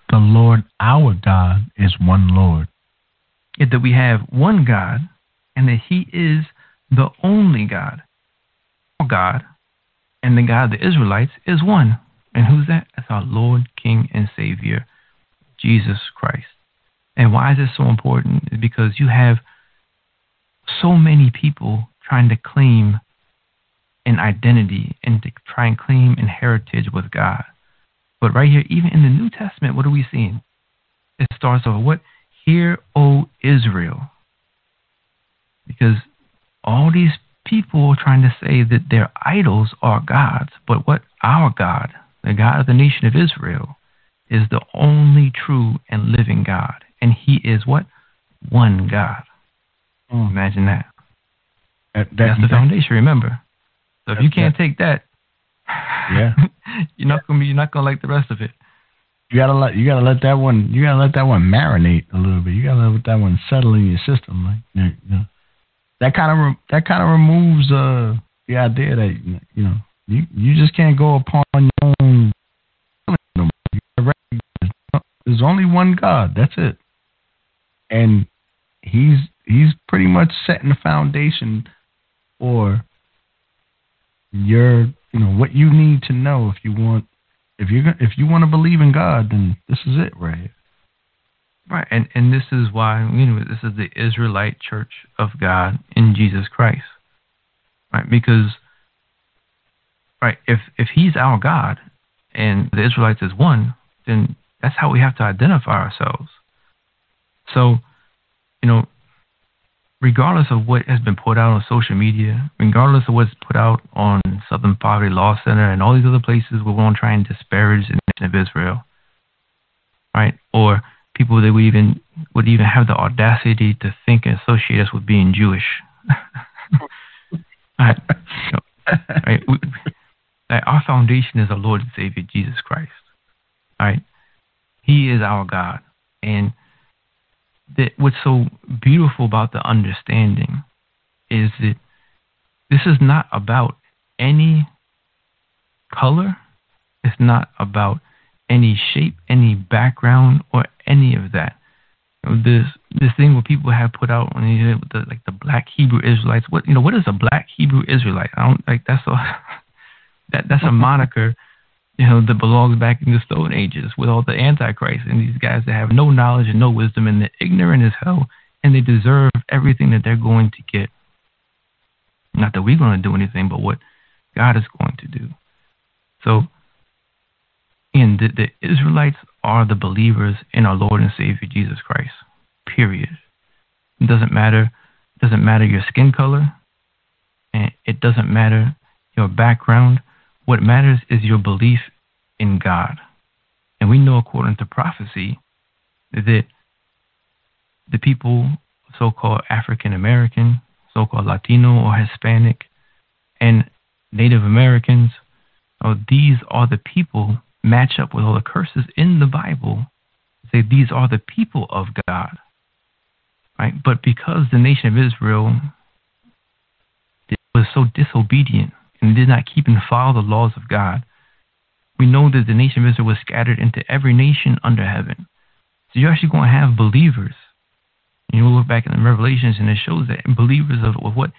The Lord our God is one Lord. Yeah, that we have one God and that He is the only God. God and the God of the Israelites is one. And who's that? That's our Lord, King, and Savior, Jesus Christ. And why is this so important? Is because you have so many people trying to claim an identity and to try and claim an heritage with God. But right here, even in the New Testament, what are we seeing? It starts off what? Hear, O Israel. Because all these people trying to say that their idols are gods, but what our God, the God of the nation of Israel, is the only true and living God. And he is what? One God. Mm. Imagine that. That, that, That's the that- foundation, remember. So if you can't take that, Yeah. you're not gonna be you're not gonna like the rest of it. You gotta let you gotta let that one you gotta let that one marinate a little bit. You gotta let that one settle in your system. Like you know, that kind of re- that kind of removes uh, the idea that you know you you just can't go upon your own. There's only one God. That's it, and he's he's pretty much setting the foundation for your you know what you need to know if you want if you are if you want to believe in God, then this is it, right? Right, and and this is why you know this is the Israelite Church of God in Jesus Christ, right? Because right, if if He's our God and the Israelites is one, then that's how we have to identify ourselves. So, you know, regardless of what has been put out on social media, regardless of what's put out on Southern Poverty Law Center and all these other places where we want to try and disparage the nation of Israel, right? Or people that we even would even have the audacity to think and associate us with being Jewish. right? We, our foundation is our Lord and Savior Jesus Christ. Right? He is our God. And that what's so beautiful about the understanding is that this is not about any color. It's not about any shape, any background, or any of that. You know, this this thing where people have put out on the, the like the black Hebrew Israelites. What you know? What is a black Hebrew Israelite? I don't like that's a that that's a moniker. You know that belongs back in the Stone Ages with all the Antichrist and these guys that have no knowledge and no wisdom and they're ignorant as hell and they deserve everything that they're going to get. Not that we're going to do anything, but what God is going to do. So, and the, the Israelites are the believers in our Lord and Savior Jesus Christ. Period. It doesn't matter. Doesn't matter your skin color, and it doesn't matter your background. What matters is your belief in God. And we know, according to prophecy, that the people, so called African American, so called Latino or Hispanic, and Native Americans, oh, these are the people match up with all the curses in the Bible. Say these are the people of God. Right? But because the nation of Israel was so disobedient and did not keep and follow the laws of God, we know that the nation of Israel was scattered into every nation under heaven. So you're actually going to have believers. And you look back in the Revelations, and it shows that believers of, of what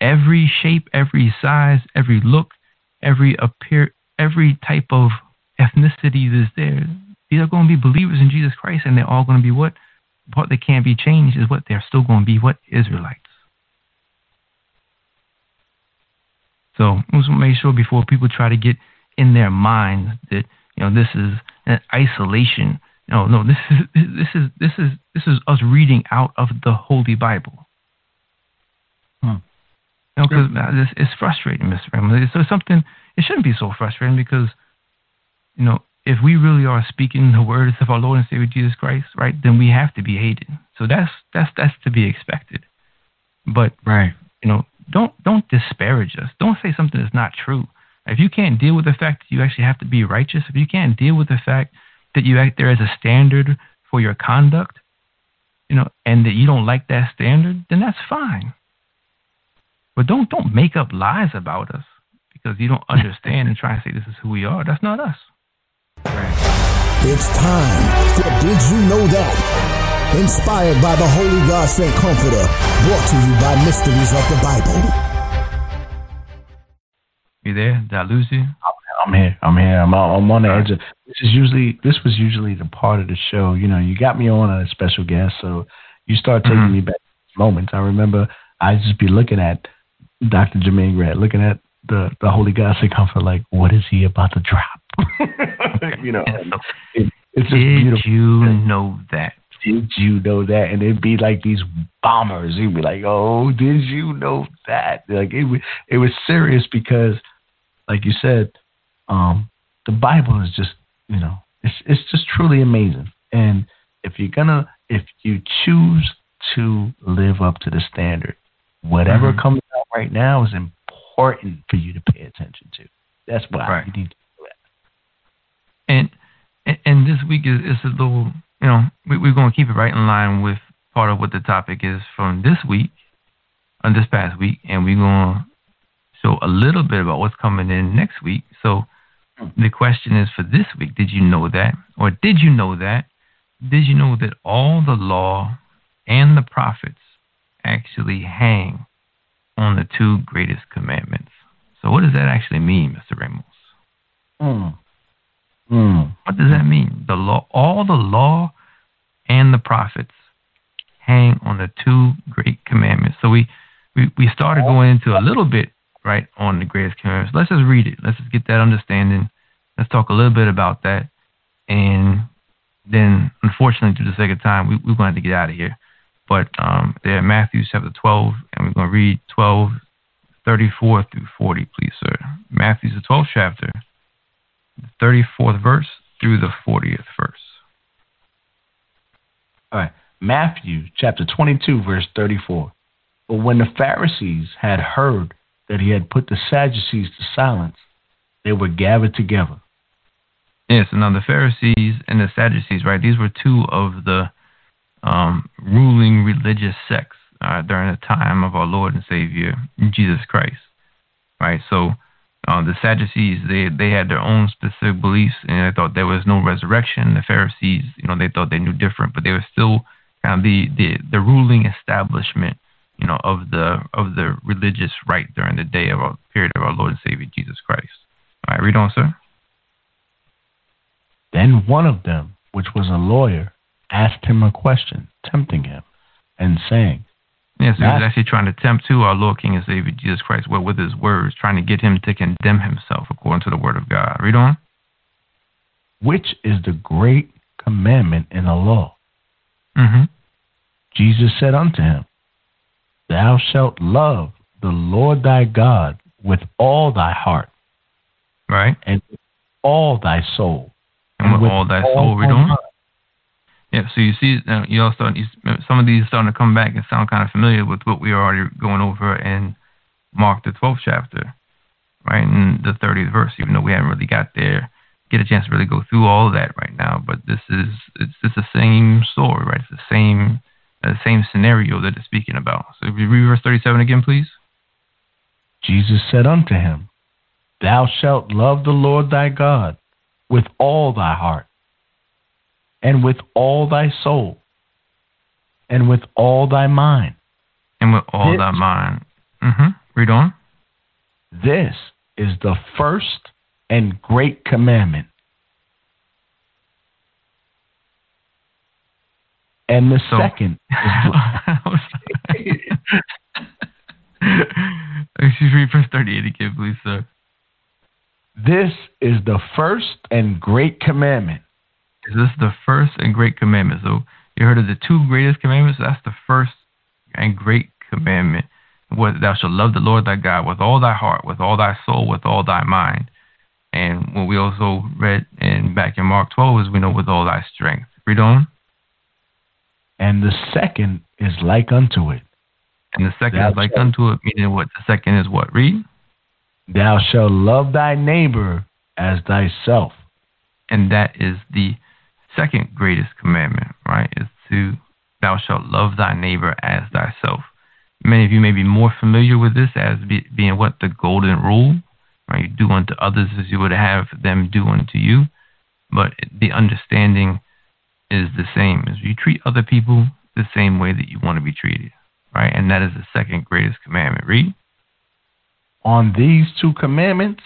every shape, every size, every look, every appear, every type of ethnicity is there. These are going to be believers in Jesus Christ, and they're all going to be what? What they can't be changed is what they're still going to be what Israelites. So we must make sure before people try to get in their minds that you know this is an isolation. No, no, this is this is this is this is us reading out of the Holy Bible. Hmm. You know, because it's, it's frustrating, Mr. Ramon. It's something. It shouldn't be so frustrating because you know, if we really are speaking the words of our Lord and Savior Jesus Christ, right, then we have to be hated. So that's that's that's to be expected. But Right. you know, don't don't disparage us. Don't say something that's not true. If you can't deal with the fact that you actually have to be righteous, if you can't deal with the fact that you act there as a standard for your conduct, you know, and that you don't like that standard, then that's fine. But don't don't make up lies about us because you don't understand and try to say this is who we are. That's not us. It's time for Did You Know That? Inspired by the Holy God Sent Comforter, brought to you by Mysteries of the Bible. You there? Did I lose you? I'm here. I'm here. I'm on, I'm on the edge of. This is usually this was usually the part of the show. You know, you got me on a special guest, so you start taking Mhm. me back moments. I remember I just be looking at Dr. Jermaine Grant, looking at the the Holy God Sent Comforter, like, what is he about to drop? you know, it, it's just did beautiful. you know that? did you know that? And it'd be like these bombers. You'd be like, oh, did you know that? Like it, it was serious because, like you said, um, the Bible is just, you know, it's it's just truly amazing. And if you're gonna, if you choose to live up to the standard, whatever Mhm. comes out right now is important for you to pay attention to. That's why Right. you need to. And and- this week is, is a little, you know, we, we're going to keep it right in line with part of what the topic is from this week, on this past week, and we're going to show a little bit about what's coming in next week. So the question is for this week, did you know that? Or did you know that? Did you know that all the law and the prophets actually hang on the two greatest commandments? So what does that actually mean, Mr. Ramos? Mm. Mm. What does that mean? The law, all the law and the prophets hang on the two great commandments. So we, we, we started going into a little bit, right, on the greatest commandments. Let's just read it. Let's just get that understanding. Let's talk a little bit about that. And then, unfortunately, to the sake of time, we, we're going to have to get out of here. But um, there, Matthew chapter 12, and we're going to read 12, 34 through 40, please, sir. Matthew's the 12th chapter, 34th verse through the 40th verse. All right. Matthew chapter 22, verse 34. But when the Pharisees had heard that he had put the Sadducees to silence, they were gathered together. Yes, and now the Pharisees and the Sadducees, right? These were two of the um, ruling religious sects uh, during the time of our Lord and Savior Jesus Christ, right? So uh, the Sadducees, they they had their own specific beliefs, and they thought there was no resurrection. The Pharisees, you know, they thought they knew different, but they were still kind of the the, the ruling establishment, you know, of the of the religious right during the day of our period of our Lord and Savior Jesus Christ. All right, read on, sir. Then one of them, which was a lawyer, asked him a question, tempting him, and saying, Yes, he was actually trying to tempt to our Lord King and Savior Jesus Christ well, with his words, trying to get him to condemn himself according to the word of God. Read on. Which is the great commandment in the law? Mm-hmm. Jesus said unto him, Thou shalt love the Lord thy God with all thy heart, Right? and with all thy soul, And with all thy soul, read on. mind. Yeah, so you see, uh, you all start, you, some of these are starting to come back and sound kind of familiar with what we are already going over in Mark, the 12th chapter, right? In the 30th verse, even though we haven't really got there, get a chance to really go through all of that right now. But this is, it's, it's the same story, right? It's the same, uh, same scenario that it's speaking about. So if you read verse 37 again, please. Jesus said unto him, Thou shalt love the Lord thy God with all thy heart, and with all thy soul, and with all thy mind. And with all This- thy mind. Mm-hmm. Read on. This is the first and great commandment. And the So- second Excuse me, verse 38 again, please, sir. this is the first and great commandment. Is this the first and great commandment? So you heard of the two greatest commandments? That's the first and great commandment. What thou shalt love the Lord thy God with all thy heart, with all thy soul, with all thy mind. And what we also read in back in Mark 12 is we know with all thy strength. Read on. And the second is like unto it. And the second Thou is like shalt- unto it, meaning what? The second is what? Read. Thou shalt love thy neighbor as thyself. And that is the second greatest commandment, right? Is to thou shalt love thy neighbor as thyself. Many of you may be more familiar with this as be, being what the golden rule, right? You do unto others as you would have them do unto you. But the understanding is the same as you treat other people the same way that you want to be treated, right? And that is the second greatest commandment. Read. On these two commandments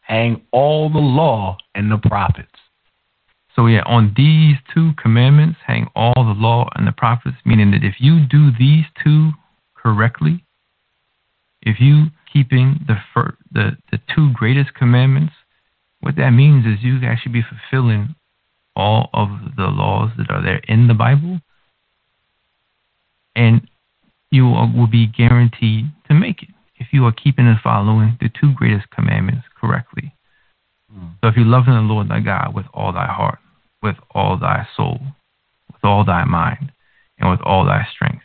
hang all the law and the prophets. So yeah, on these two commandments hang all the law and the prophets, meaning that if you do these two correctly, if you keeping the the the two greatest commandments, what that means is you actually be fulfilling all of the laws that are there in the Bible, and you are- will be guaranteed to make it if you are keeping and following the two greatest commandments correctly. Hmm. So if you love the Lord thy God with all thy heart, with all thy soul, with all thy mind, and with all thy strength.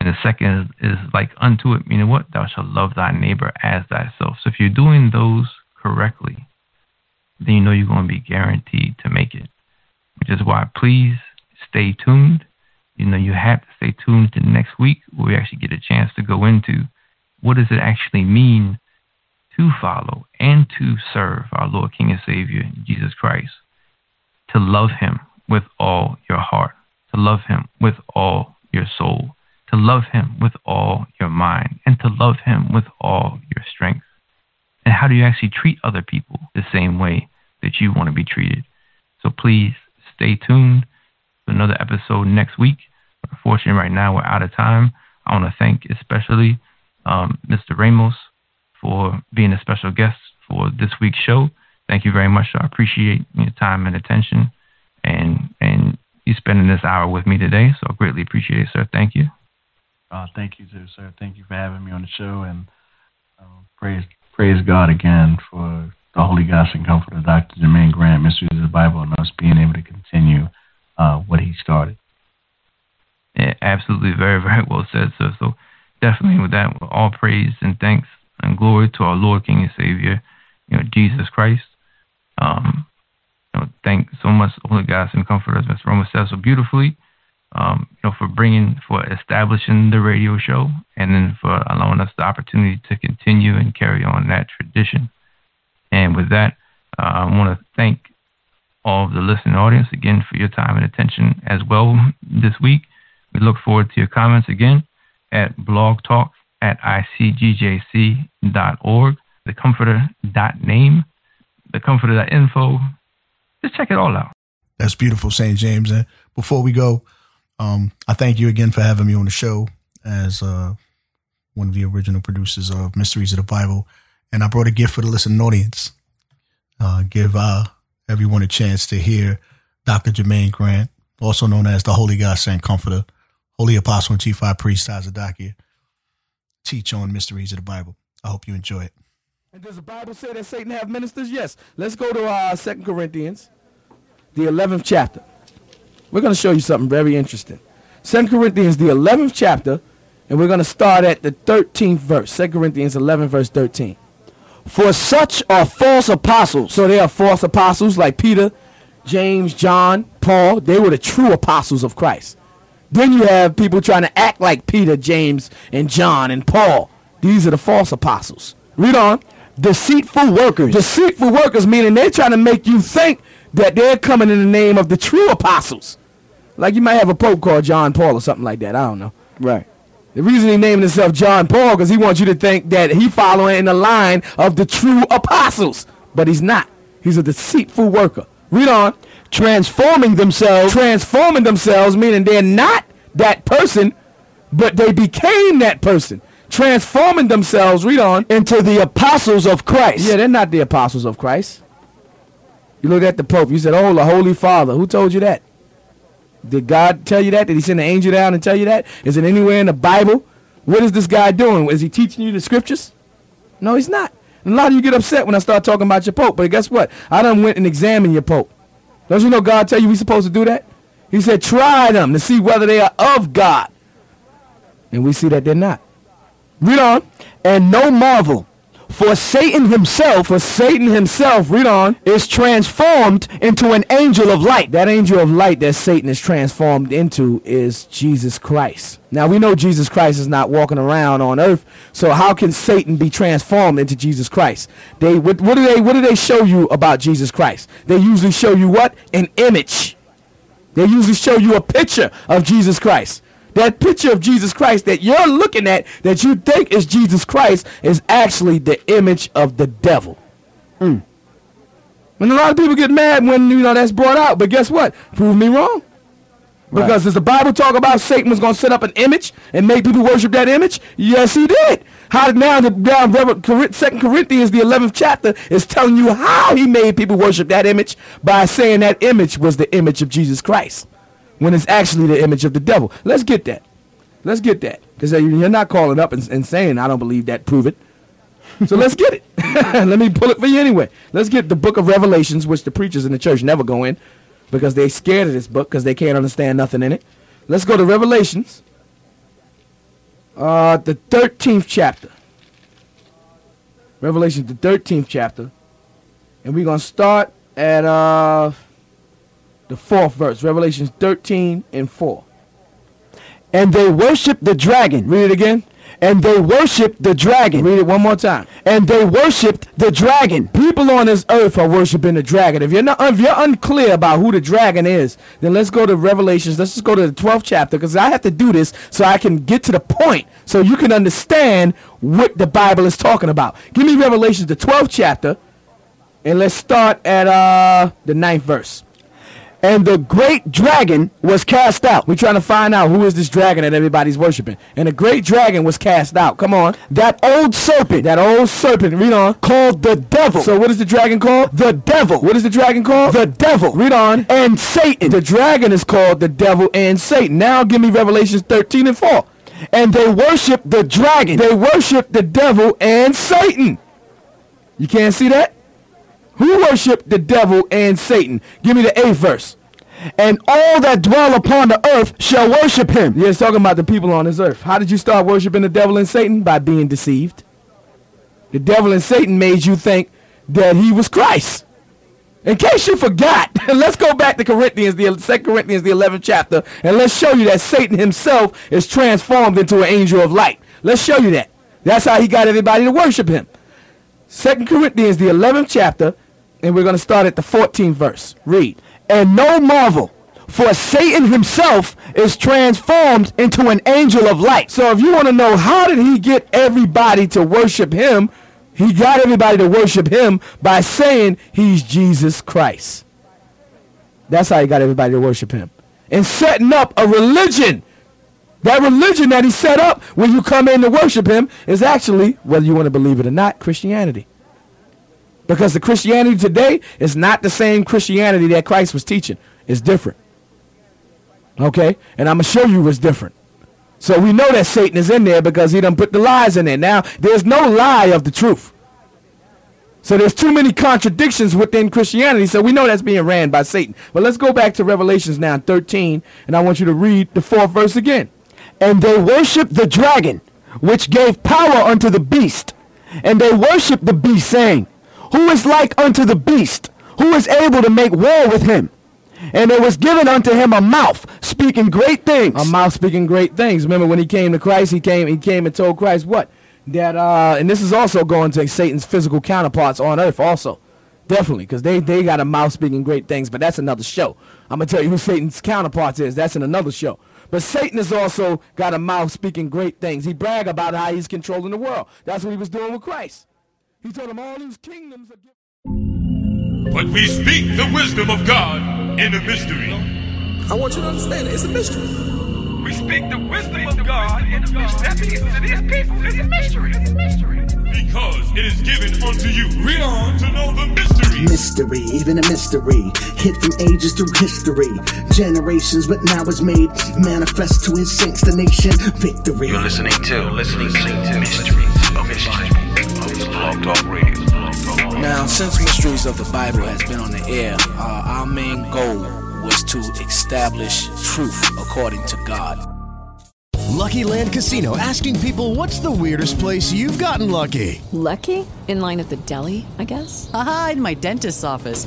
And the second is, is like unto it, meaning what? Thou shalt love thy neighbor as thyself. So if you're doing those correctly, then you know you're going to be guaranteed to make it. Which is why please stay tuned. You know, you have to stay tuned to next week where we actually get a chance to go into what does it actually mean to follow and to serve our Lord, King, and Savior, Jesus Christ. To love Him with all your heart, to love Him with all your soul, to love Him with all your mind, and to love Him with all your strength. And how do you actually treat other people the same way that you want to be treated? So please stay tuned to another episode next week. Unfortunately, right now we're out of time. I want to thank especially um, Mr. Ramos for being a special guest for this week's show. Thank you very much. I appreciate your time and attention and and you spending this hour with me today. So I greatly appreciate it, sir. Thank you. Uh, thank you too, sir. Thank you for having me on the show, and uh, praise praise God again for the Holy God Sent Comforter, Dr. Jermaine Grant, Mysteries of the Bible, and us being able to continue uh, what he started. Yeah, absolutely, very, very well said, sir. So definitely with that, all praise and thanks and glory to our Lord, King, and Savior, you know, Jesus Christ. Um, you know, thank so much, Holy God Sent Comforter, as Mr. Roma said so beautifully. Um, you know, for bringing, for establishing the radio show, and then for allowing us the opportunity to continue and carry on that tradition. And with that, uh, I want to thank all of the listening audience again for your time and attention as well this week. We look forward to your comments again at blog talk at icgjc.org, thecomforter.name, thecomforter.info. Just check it all out. That's beautiful, St. James. And before we go, um, I thank you again for having me on the show as uh, one of the original producers of Mysteries of the Bible. And I brought a gift for the listening audience. Uh, give uh, everyone a chance to hear Dr. Jermaine Grant, also known as the Holy God Sent Comforter, Holy Apostle and Chief High Priest Tazadaqyah, teach on Mysteries of the Bible. I hope you enjoy it. And does the Bible say that Satan have ministers? Yes. Let's go to uh, 2 Corinthians, the 11th chapter. We're going to show you something very interesting. 2 Corinthians, the 11th chapter, and we're going to start at the 13th verse. 2 Corinthians 11, verse 13. For such are false apostles. So they are false apostles like Peter, James, John, Paul. They were the true apostles of Christ. Then you have people trying to act like Peter, James, and John and Paul. These are the false apostles. Read on. Deceitful workers. Deceitful workers, meaning they're trying to make you think that they're coming in the name of the true apostles. Like you might have a pope called John Paul or something like that. I don't know. Right. The reason he named himself John Paul because he wants you to think that he following in the line of the true apostles, but he's not. He's a deceitful worker. Read on. Transforming themselves. Transforming themselves, meaning they're not that person, but they became that person. Transforming themselves, read on, into the apostles of Christ. Yeah, they're not the apostles of Christ. You look at the Pope, you said, Oh, the Holy Father. Who told you that? Did God tell you that? Did he send an angel down and tell you that? Is it anywhere in the Bible? What is this guy doing? Is he teaching you the scriptures? No, he's not. And a lot of you get upset when I start talking about your pope, but guess what? I done went and examined your pope. Don't you know God tell you we supposed to do that? He said, try them to see whether they are of God. And we see that they're not. Read on. And no marvel, for Satan himself, For Satan himself, read on, is transformed into an angel of light. that angel of light that Satan is transformed into is Jesus Christ. Now we know Jesus Christ is not walking around on earth, so how can Satan be transformed into Jesus Christ? They what, what do they what do they show you about Jesus Christ? They usually show you what? An image. They usually show you a picture of Jesus Christ. That picture of Jesus Christ that you're looking at that you think is Jesus Christ is actually the image of the devil. Mm. And a lot of people get mad when you know that's brought out, but guess what? Prove me wrong. Because does the Bible talk about Satan was going to set up an image and make people worship that image? Yes, he did. How now the down Second Corinthians, the eleventh chapter, is telling you how he made people worship that image by saying that image was the image of Jesus Christ, when it's actually the image of the devil. Let's get that. Let's get that because you're not calling up and, and saying I don't believe that. Prove it. So let's get it. Let me pull it for you anyway. Let's get the book of Revelations, which the preachers in the church never go in because they're scared of this book because they can't understand nothing in it. Let's go to Revelations, uh, the 13th chapter. Revelation, the 13th chapter. And we're going to start at uh, the fourth verse. Revelations 13 and 4. And they worship the dragon. Read it again. And they worshiped the dragon. Read it one more time. And they worshipped the dragon. People on this earth are worshiping the dragon. If you're not, if you're unclear about who the dragon is, then let's go to Revelations. Let's just go to the 12th chapter because I have to do this so I can get to the point, so you can understand what the Bible is talking about. Give me Revelations, the 12th chapter, and let's start at uh the ninth verse. And the great dragon was cast out. We're trying to find out who is this dragon that everybody's worshiping. And the great dragon was cast out. Come on. That old serpent. That old serpent. Read on. Called the devil. So what is the dragon called? The devil. What is the dragon called? The devil. Read on. And Satan. The dragon is called the devil and Satan. Now give me Revelations 13 and 4. And they worship the dragon. They worship the devil and Satan. You can't see that? Who worship the devil and Satan? Give me the eighth verse. And all that dwell upon the earth shall worship him. Yeah, it's talking about the people on this earth. How did you start worshiping the devil and Satan? By being deceived. The devil and Satan made you think that he was Christ. In case you forgot, let's go back to Corinthians, the 2 Corinthians, the 11th chapter, and let's show you that Satan himself is transformed into an angel of light. Let's show you that. That's how he got everybody to worship him. 2 Corinthians, the 11th chapter, and we're going to start at the 14th verse. Read. And no marvel, for Satan himself is transformed into an angel of light. So if you want to know how did he get everybody to worship him, he got everybody to worship him by saying he's Jesus Christ. That's how he got everybody to worship him. And setting up a religion. That religion that he set up when you come in to worship him is actually, whether you want to believe it or not, Christianity. Because the Christianity today is not the same Christianity that Christ was teaching. It's different. Okay? And I'm going to show you what's different. So we know that Satan is in there because he done put the lies in there. Now, there's no lie of the truth. So there's too many contradictions within Christianity. So we know that's being ran by Satan. But let's go back to Revelations now 13, and I want you to read the fourth verse again. And they worshiped the dragon, which gave power unto the beast. And they worshiped the beast, saying, Who is like unto the beast? Who is able to make war with him? And there was given unto him a mouth speaking great things. A mouth speaking great things. Remember when he came to Christ, he came he came and told Christ what? That uh and this is also going to Satan's physical counterparts on earth also. Definitely, because they, they got a mouth speaking great things, but that's another show. I'm gonna tell you who Satan's counterparts is. That's in another show. But Satan has also got a mouth speaking great things. He brag about how he's controlling the world. That's what he was doing with Christ. He told him all these kingdoms are given. But we speak the wisdom of God in a mystery. I want you to understand it. It's a mystery. We speak the wisdom of God in a mystery. That means to these people, it's a mystery. It's a mystery. Because it is given unto you. Read on to know the mystery. Mystery, even a mystery. Hid from ages through history. Generations, but now it's made manifest to his saints, the nation. Victory. You're listening to listening to mysteries of the Now, since Mysteries of the Bible has been on the air, uh, our main goal was to establish truth according to God. Lucky Land Casino asking people what's the weirdest place you've gotten lucky? Lucky? In line at the deli, I guess? Aha, in my dentist's office.